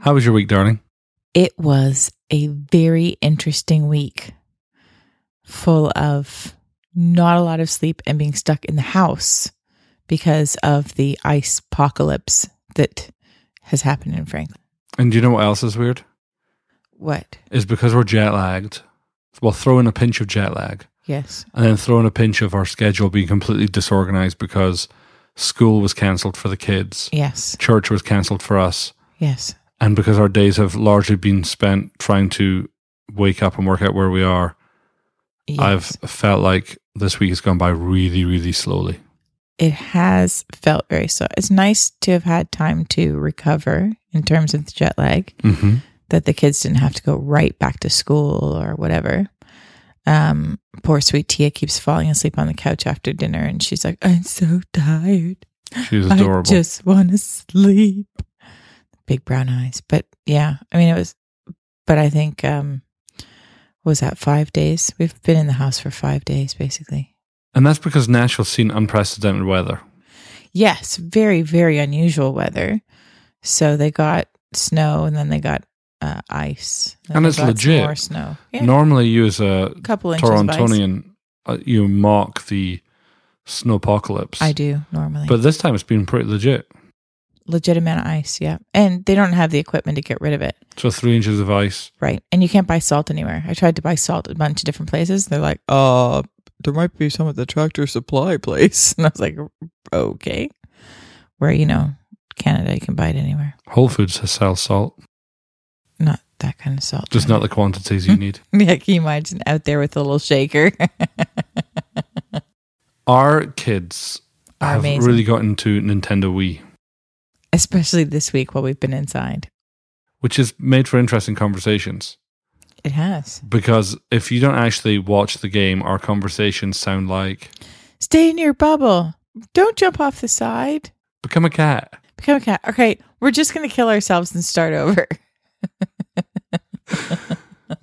How was your week, darling? It was a very interesting week, full of not a lot of sleep and being stuck in the house because of the ice apocalypse that has happened in Franklin. And do you know what else is weird? What? Is because we're jet lagged. Well, throw in a pinch of jet lag, Yes. and then throw in a pinch of our schedule being completely disorganized because school was cancelled for the kids, Yes. church was cancelled for us, Yes. And because our days have largely been spent trying to wake up and work out where we are, yes. I've felt like this week has gone by really, really slowly. it has felt very slow. It's nice to have had time to recover in terms of the jet lag. Mm-hmm. that the kids didn't have to go right back to school or whatever. Um, poor sweet Tia keeps falling asleep on the couch after dinner, and she's like, "I'm so tired. She was I just want to sleep." Big brown eyes, but yeah, I mean, it was. But I think um, was that five days? We've been in the house for five days, basically. and that's because Nashville's seen unprecedented weather. Yes, very very unusual weather. So they got snow, and then they got uh, ice, then And it's legit. More snow. Yeah, Normally, you as a couple inches of ice. Torontonian, uh, you mock the snowpocalypse. I do normally. But this time it's been pretty legit. Legitimate ice, yeah. And they don't have the equipment to get rid of it. So three inches of ice. Right. And you can't buy salt anywhere. I tried to buy salt at a bunch of different places. They're like, uh, there might be some at the tractor supply place. And I was like, okay. Where, you know, Canada, you can buy it anywhere. Whole Foods has sell salt, Not that kind of salt. just not the quantities you need. Yeah, can you imagine out there with a little shaker? Our kids Are have amazing. really got into Nintendo Wii, Especially this week while we've been inside. which is made for interesting conversations. It has. Because if you don't actually watch the game, our conversations sound like Stay in your bubble. Don't jump off the side. become a cat. Become a cat. Okay, we're just going to kill ourselves and start over.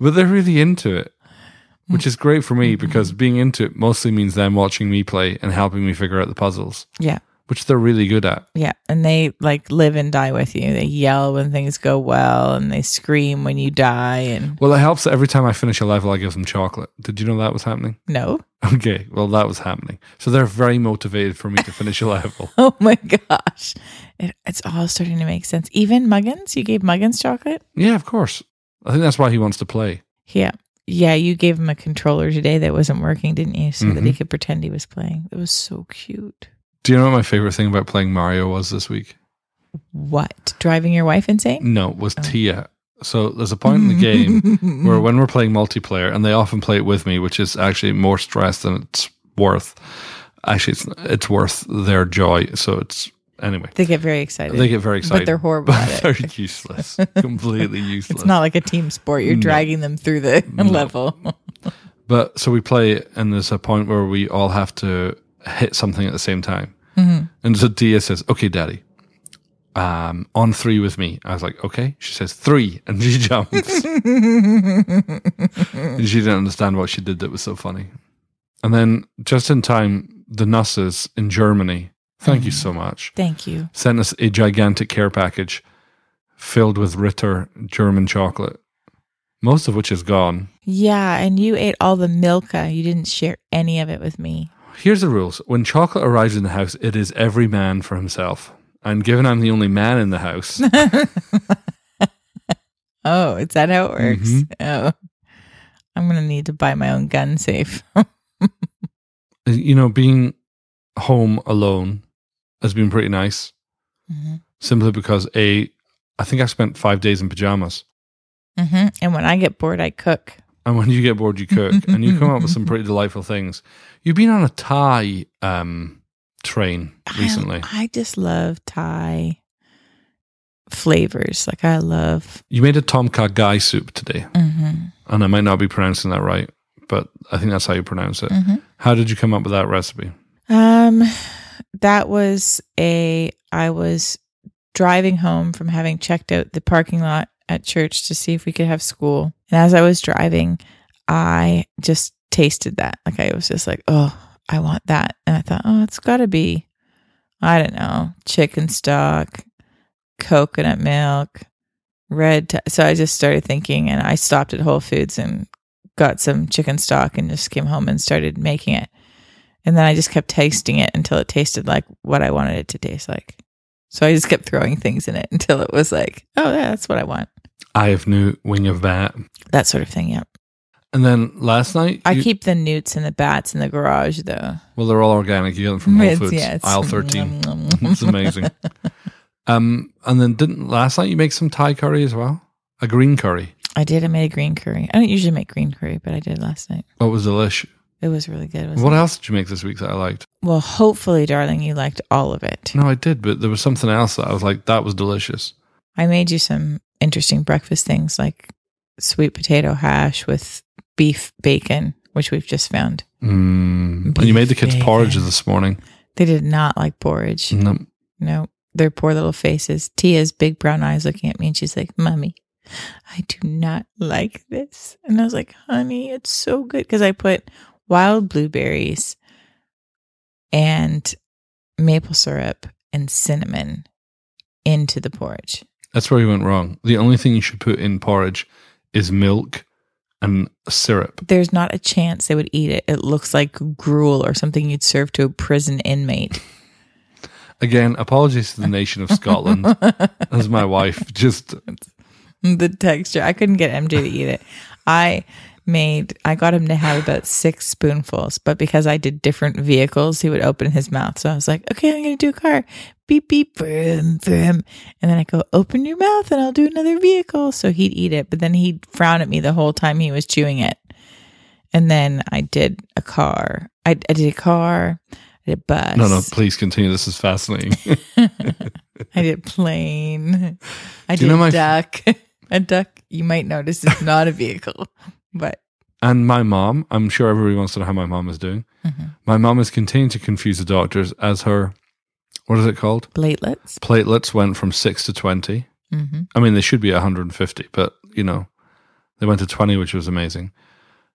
But they're really into it, which is great for me mm-hmm. because being into it mostly means them watching me play and helping me figure out the puzzles, Yeah. Which they're really good at. Yeah, and they like live and die with you. They yell when things go well, and they scream when you die. And Well, it helps that every time I finish a level, I give them chocolate. Did you know that was happening? no, Okay, well, that was happening. So they're very motivated for me to finish a level. oh my gosh, it, it's all starting to make sense. Even Muggins, you gave Muggins chocolate. Yeah, of course. I think that's why he wants to play. Yeah, yeah, you gave him a controller today that wasn't working, didn't you? So that he mm-hmm. could pretend he was playing. It was so cute. Do you know what my favorite thing about playing Mario was this week? What driving your wife insane? No, it was oh. Tia. So there's a point in the game where when we're playing multiplayer, and they often play it with me, which is actually more stress than it's worth. Actually, it's it's worth their joy. So it's anyway. they get very excited. They get very excited, but they're horrible but at it. they're useless, completely useless. It's not like a team sport. You're No. dragging them through the level. But so we play, and there's a point where we all have to hit something at the same time. Mm-hmm. And so Tia says, "Okay, Daddy, um, on three with me." I was like, "Okay." She says three, and she jumps. and she didn't understand what she did that was so funny. And then just in time, the Nusses in Germany, thank you so much, Thank you. sent us a gigantic care package filled with Ritter German chocolate, most of which is gone. Yeah, and you ate all the Milka. You didn't share any of it with me. Here's the rules. When chocolate arrives in the house, it is every man for himself. And given I'm the only man in the house, Oh, is that how it works? Mhm. Oh, I'm gonna need to buy my own gun safe. you know, being home alone has been pretty nice. hmm Simply because a, I think I spent five days in pajamas. hmm And when I get bored, I cook. And when you get bored, you cook, and you come up with some pretty delightful things. You've been on a Thai um, train recently. I, I just love Thai flavors. Like I love. you made a tom kha gai soup today, hmm and I might not be pronouncing that right, but I think that's how you pronounce it. hmm How did you come up with that recipe? Um, that was a. I was driving home from having checked out the parking lot at church to see if we could have school, and as I was driving, I just tasted that. Like I was just like, oh, I want that, and I thought, oh, it's got to be, I don't know, chicken stock, coconut milk, red. T- so I just started thinking, and I stopped at Whole Foods and got some chicken stock, and just came home and started making it. And then I just kept tasting it until it tasted like what I wanted it to taste like. So I just kept throwing things in it until it was like, oh yeah, that's what I want. I have new wing of bat. That sort of thing. Yeah. And then last night, I you- keep the newts and the bats in the garage though. well, they're all organic. You get them from Whole Foods, aisle thirteen. it's amazing. Um, and then didn't last night you make some Thai curry as well? A green curry. I did. I made a green curry. I don't usually make green curry, but I did last night. What was delicious? It was really good. What it? else did you make this week that I liked? Well, hopefully, darling, you liked all of it. No, I did, but there was something else that I was like, that was delicious. I made you some interesting breakfast things like sweet potato hash with beef bacon, which we've just found. Mm. And you made the kids bacon. porridge this morning. They did not like porridge. No, No, their poor little faces. Tia's big brown eyes looking at me, and she's like, "Mummy, I do not like this." And I was like, "Honey, it's so good because I put wild blueberries and maple syrup and cinnamon into the porridge. That's where you went wrong. The only thing you should put in porridge is milk and syrup. There's not a chance they would eat it. It looks like gruel or something you'd serve to a prison inmate. Again, apologies to the nation of Scotland. As my wife just the texture. I couldn't get MJ to eat it. I made I got him to have about six spoonfuls, but because I did different vehicles, he would open his mouth. So I was like, okay, I'm gonna do a car. Beep beep vroom, vroom. And then I go, open your mouth and I'll do another vehicle. So he'd eat it, but then he'd frown at me the whole time he was chewing it. And then I did a car. I, I did a car. I did a bus. no, no. Please continue. This is fascinating. I did plane. I Do did you know my- duck. a duck, you might notice, is not a vehicle, but and my mom, I'm sure everybody wants to know how my mom is doing. Mhm. My mom is continuing to confuse the doctors as her, what is it called? platelets. Platelets went from six to twenty. hmm I mean, they should be 150, but you know, they went to 20, which was amazing.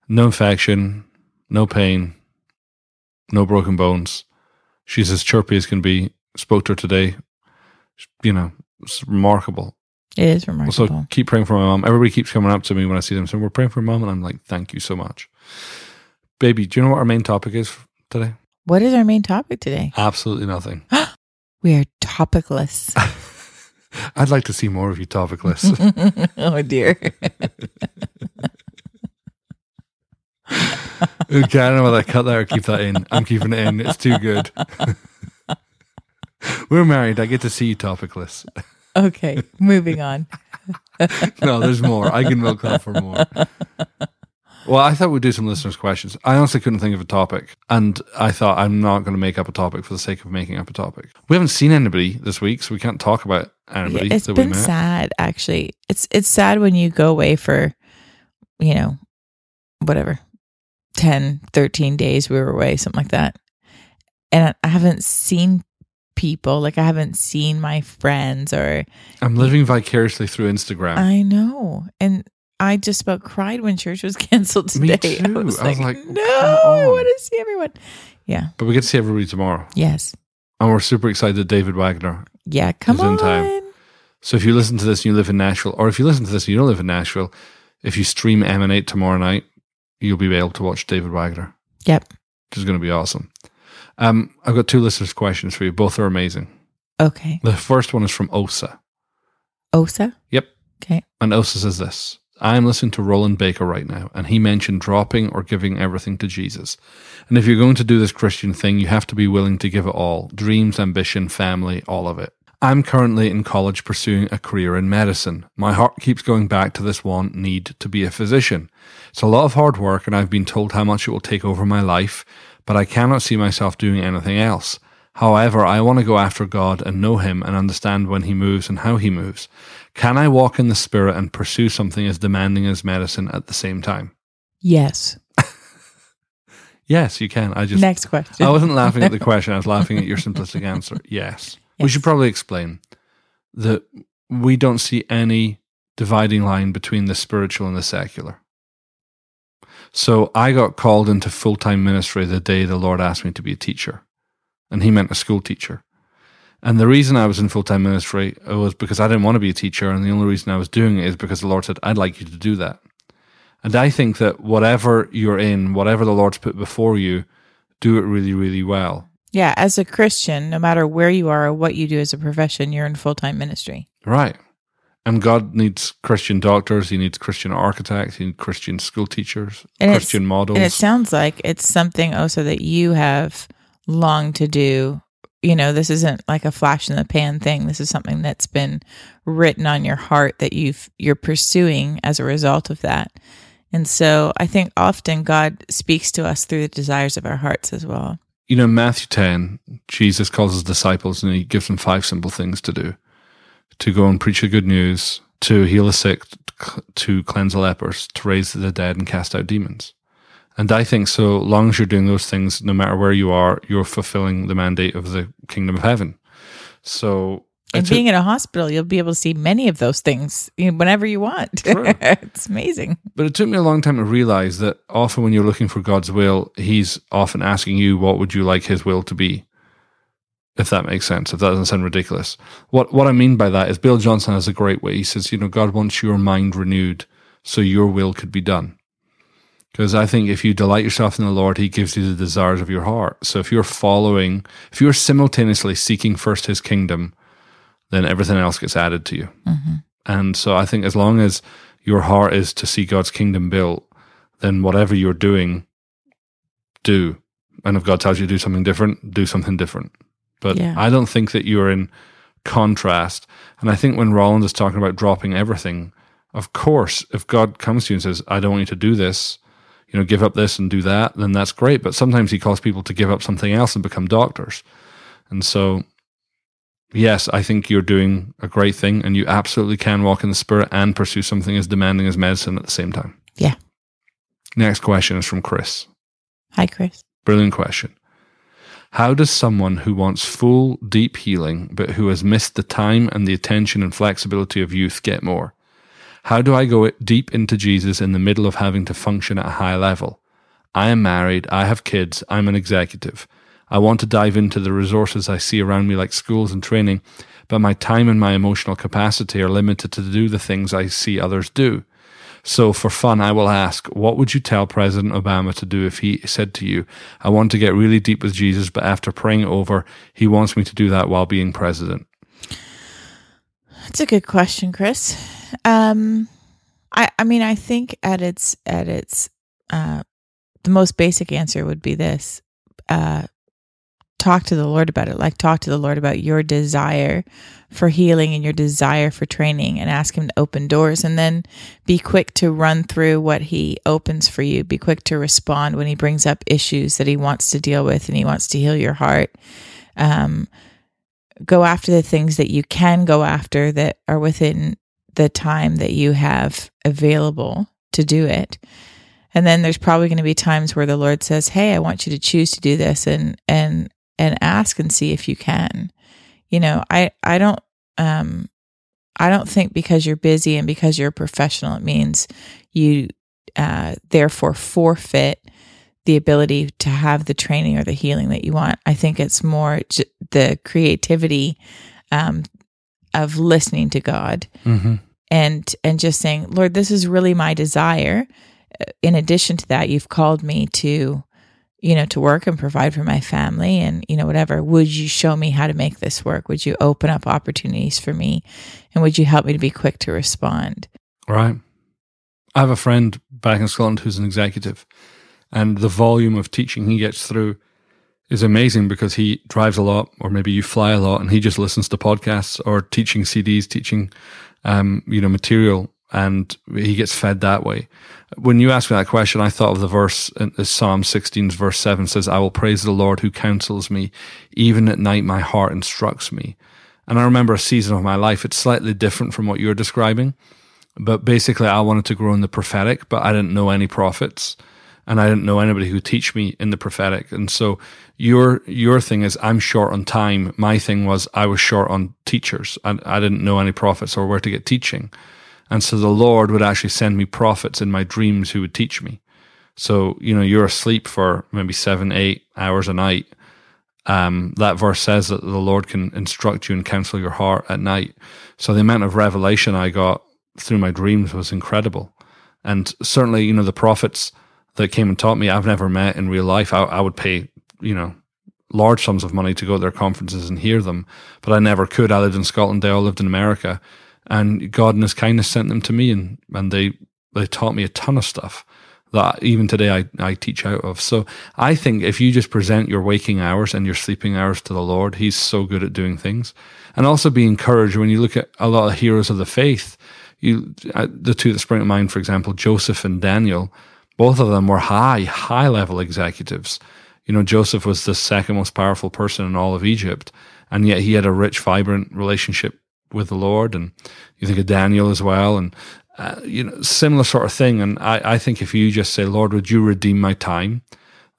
No infection, no pain, no broken bones. She's as chirpy as can be. Spoke to her today. You know, it's remarkable. It is remarkable. So keep praying for my mom. Everybody keeps coming up to me when I see them saying, We're praying for mom. And I'm like, Thank you so much. Baby, do you know what our main topic is today? what is our main topic today? Absolutely nothing. We are topicless. I'd like to see more of you topicless. oh dear. Okay, I don't know whether I cut that or keep that in. I'm keeping it in. It's too good. We're married. I get to see you topicless. Okay, moving on. No, there's more. I can milk that for more. Well, I thought we'd do some listeners' questions. I honestly couldn't think of a topic. And I thought I'm not going to make up a topic for the sake of making up a topic. We haven't seen anybody this week, so we can't talk about anybody Yeah, it's been sad actually. It's it's sad when you go away for you know whatever 10 13 days we were away something like that. And I haven't seen people like I haven't seen my friends or I'm living vicariously through Instagram. I know. And I just about cried when church was canceled Me today. too. I was I was like, like, no, I on." want to see everyone. Yeah. but we get to see everybody tomorrow. Yes. And we're super excited that David Wagner Yeah. Come in on. town? So if you listen to this and you live in Nashville, or if you listen to this and you don't live in Nashville, if you stream Emanate tomorrow night, you'll be able to watch David Wagner, Yep. which is going to be awesome. Um, I've got two listeners' questions for you. Both are amazing. Okay. The first one is from Osa. Osa. Yep. Okay. And Osa says this I am listening to Rolland Baker right now, and he mentioned dropping or giving everything to Jesus. And if you're going to do this Christian thing, you have to be willing to give it all dreams, ambition, family, all of it. I'm currently in college pursuing a career in medicine. My heart keeps going back to this one need to be a physician. It's a lot of hard work, and I've been told how much it will take over my life, but I cannot see myself doing anything else. However, I want to go after God and know Him and understand when He moves and how He moves. Can I walk in the Spirit and pursue something as demanding as medicine at the same time? Yes. Yes, you can. I just Next question. I wasn't laughing at the question. I was laughing at your simplistic answer. Yes. We should probably explain that we don't see any dividing line between the spiritual and the secular. So I got called into full time ministry the day the Lord asked me to be a teacher, and He meant a school teacher. And the reason I was in full time ministry uh, was because I didn't want to be a teacher. And the only reason I was doing it is because the Lord said, I'd like you to do that. And I think that whatever you're in, whatever the Lord's put before you, do it really, really well. Yeah, as a Christian, no matter where you are or what you do as a profession, you're in full time ministry. Right. And God needs Christian doctors, He needs Christian architects, He needs Christian school teachers, And Christian models. And it sounds like it's something also that you have longed to do. You know, this isn't like a flash in the pan thing. This is something that's been written on your heart that you've you're pursuing as a result of that. And so I think often God speaks to us through the desires of our hearts as well. you know, Matthew 10, Jesus calls his disciples and he gives them five simple things to do to go and preach the good news, to heal the sick, to cleanse the lepers, to raise the dead, and cast out demons. And I think so long as you're doing those things, no matter where you are, you're fulfilling the mandate of the kingdom of heaven. So, And a- being in a hospital, you'll be able to see many of those things whenever you want. True. it's amazing. But it took me a long time to realize that often when you're looking for God's will, He's often asking you, what would you like His will to be? If that makes sense, if that doesn't sound ridiculous. What what I mean by that is Bill Johnson has a great way. He says, you know, God wants your mind renewed so your will could be done. Because I think if you delight yourself in the Lord, He gives you the desires of your heart. So if you're following, if you're simultaneously seeking first His kingdom, then everything else gets added to you. Mm-hmm. And so I think as long as your heart is to see God's kingdom built, then whatever you're doing, do. And if God tells you to do something different, do something different. But Yeah. I don't think that you're in contrast. And I think when Rolland is talking about dropping everything, of course, if God comes to you and says, I don't want you to do this, you know, give up this and do that, then that's great. But sometimes he calls people to give up something else and become doctors. And so, yes, I think you're doing a great thing and you absolutely can walk in the spirit and pursue something as demanding as medicine at the same time. Yeah. Next question is from Chris. Hi, Chris. Brilliant question. How does someone who wants full, deep healing, but who has missed the time and the attention and flexibility of youth, get more? How do I go deep into Jesus in the middle of having to function at a high level? I am married, I have kids, I'm an executive. I want to dive into the resources I see around me, like schools and training, but my time and my emotional capacity are limited to do the things I see others do. So, for fun, I will ask, what would you tell President Obama to do if he said to you, I want to get really deep with Jesus, but after praying over, he wants me to do that while being president? That's a good question, Chris. Um, I I mean, I think at its at its uh, the most basic answer would be this: uh, talk to the Lord about it. Like talk to the Lord about your desire for healing and your desire for training, and ask Him to open doors. And then be quick to run through what He opens for you. Be quick to respond when He brings up issues that He wants to deal with and He wants to heal your heart. Um, go after the things that you can go after that are within the time that you have available to do it. And then there's probably going to be times where the Lord says, "Hey, I want you to choose to do this and and and ask and see if you can." You know, I I don't um I don't think because you're busy and because you're a professional it means you uh therefore forfeit the ability to have the training or the healing that you want. I think it's more j- the creativity um, of listening to God Mm-hmm. and and just saying, Lord, this is really my desire. Uh, In addition to that, you've called me to, you know, to work and provide for my family, and you know, whatever. Would you show me how to make this work? Would you open up opportunities for me, and would you help me to be quick to respond? Right. I have a friend back in Scotland who's an executive, and the volume of teaching he gets through is amazing because he drives a lot, or maybe you fly a lot, and he just listens to podcasts or teaching CDs, teaching, um, you know, material, and he gets fed that way. When you asked me that question, I thought of the verse in Psalm 16, verse 7 says, I will praise the Lord who counsels me. Even at night, my heart instructs me. And I remember a season of my life, it's slightly different from what you're describing but basically I wanted to grow in the prophetic, but I didn't know any prophets and I didn't know anybody who teach me in the prophetic. And so your your thing is I'm short on time. My thing was I was short on teachers. and I didn't know any prophets or where to get teaching. And so the Lord would actually send me prophets in my dreams who would teach me. So, you know, you're asleep for maybe seven, eight hours a night. um, that verse says that the Lord can instruct you and counsel your heart at night. So the amount of revelation I got through my dreams was incredible. And certainly, you know, the prophets that came and taught me, I've never met in real life. I, I would pay, you know, large sums of money to go to their conferences and hear them, but I never could. I lived in Scotland, they all lived in America. And God in his kindness sent them to me and, and they, they taught me a ton of stuff that even today I, I teach out of. So I think if you just present your waking hours and your sleeping hours to the Lord, He's so good at doing things. And also be encouraged when you look at a lot of heroes of the faith. You, uh, the two that spring to mind, for example, Joseph and Daniel, both of them were high, high level executives. You know, Joseph was the second most powerful person in all of Egypt, and yet he had a rich, vibrant relationship with the Lord. And you think of Daniel as well. And uh, you know, similar sort of thing. And I, I think if you just say, Lord, would you redeem my time?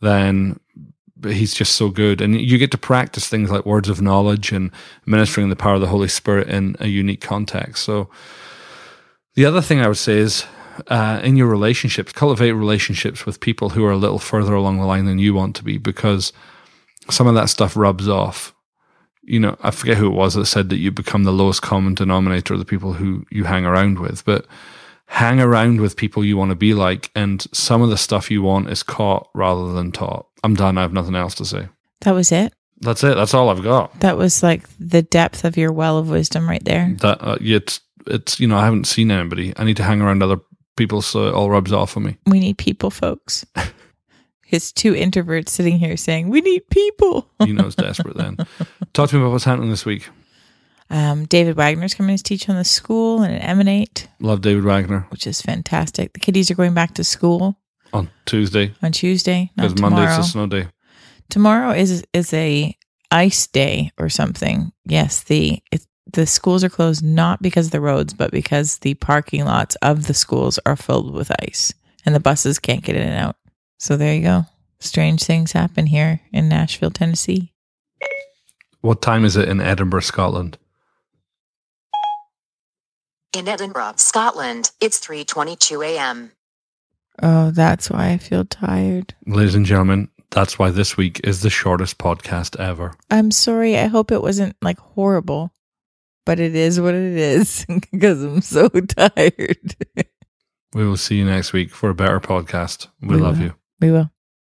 Then he's just so good. And you get to practice things like words of knowledge and ministering the power of the Holy Spirit in a unique context. So the other thing I would say is, uh, in your relationships, cultivate relationships with people who are a little further along the line than you want to be, because some of that stuff rubs off. You know, I forget who it was that said that you become the lowest common denominator of the people who you hang around with, but hang around with people you want to be like, and some of the stuff you want is caught rather than taught. I'm done. I have nothing else to say. That was it. That's it. That's all I've got. That was like the depth of your well of wisdom right there. That uh, it's it's you know I haven't seen anybody. I need to hang around other people so it all rubs off on me. We need people, folks. His two introverts sitting here saying, "We need people." you know, it's desperate. Then talk to me about what's happening this week. Um, David Wagner's coming to teach on the school and at Emanate, Love David Wagner which is fantastic. The kiddies are going back to school on Tuesday on Tuesday, not because tomorrow. Monday's a snow day. tomorrow is is a ice day or something. Yes, the it, the schools are closed not because of the roads, but because the parking lots of the schools are filled with ice and the buses can't get in and out. So there you go. Strange things happen here in Nashville, Tennessee. What time is it in Edinburgh, Scotland? In Edinburgh, Scotland, it's 3:22 a.m. Oh, that's why I feel tired. Ladies and gentlemen, that's why this week is the shortest podcast ever. I'm sorry. I hope it wasn't like horrible, but it is what it is because I'm so tired. We will see you next week for a better podcast. We, We love will. you. We will.